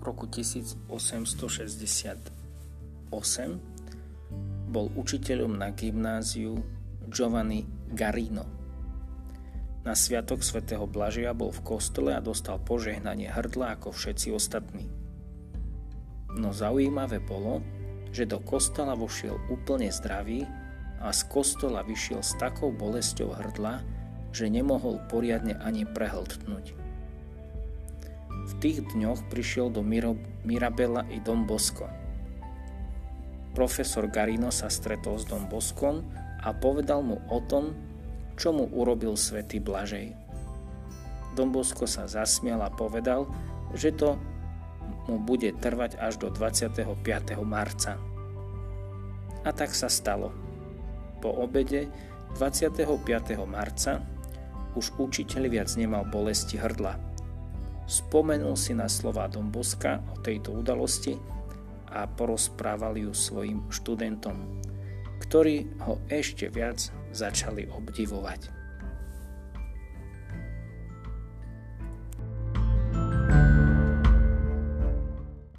V roku 1868 bol učiteľom na gymnáziu Giovanni Garino. Na sviatok svätého Blažia bol v kostole a dostal požehnanie hrdla ako všetci ostatní. No zaujímavé bolo, že do kostola vošiel úplne zdravý a z kostola vyšiel s takou bolesťou hrdla, že nemohol poriadne ani prehltnúť. V tých dňoch prišiel do Mirabela i Dom Bosco. Profesor Garino sa stretol s Dom Boskom a povedal mu o tom, čo mu urobil svätý Blažej. Dom Bosko sa zasmial a povedal, že to mu bude trvať až do 25. marca. A tak sa stalo. Po obede 25. marca už učiteľ viac nemal bolesti hrdla. Spomenul si na slova Domboska o tejto udalosti a porozprával ju svojim študentom, ktorí ho ešte viac začali obdivovať.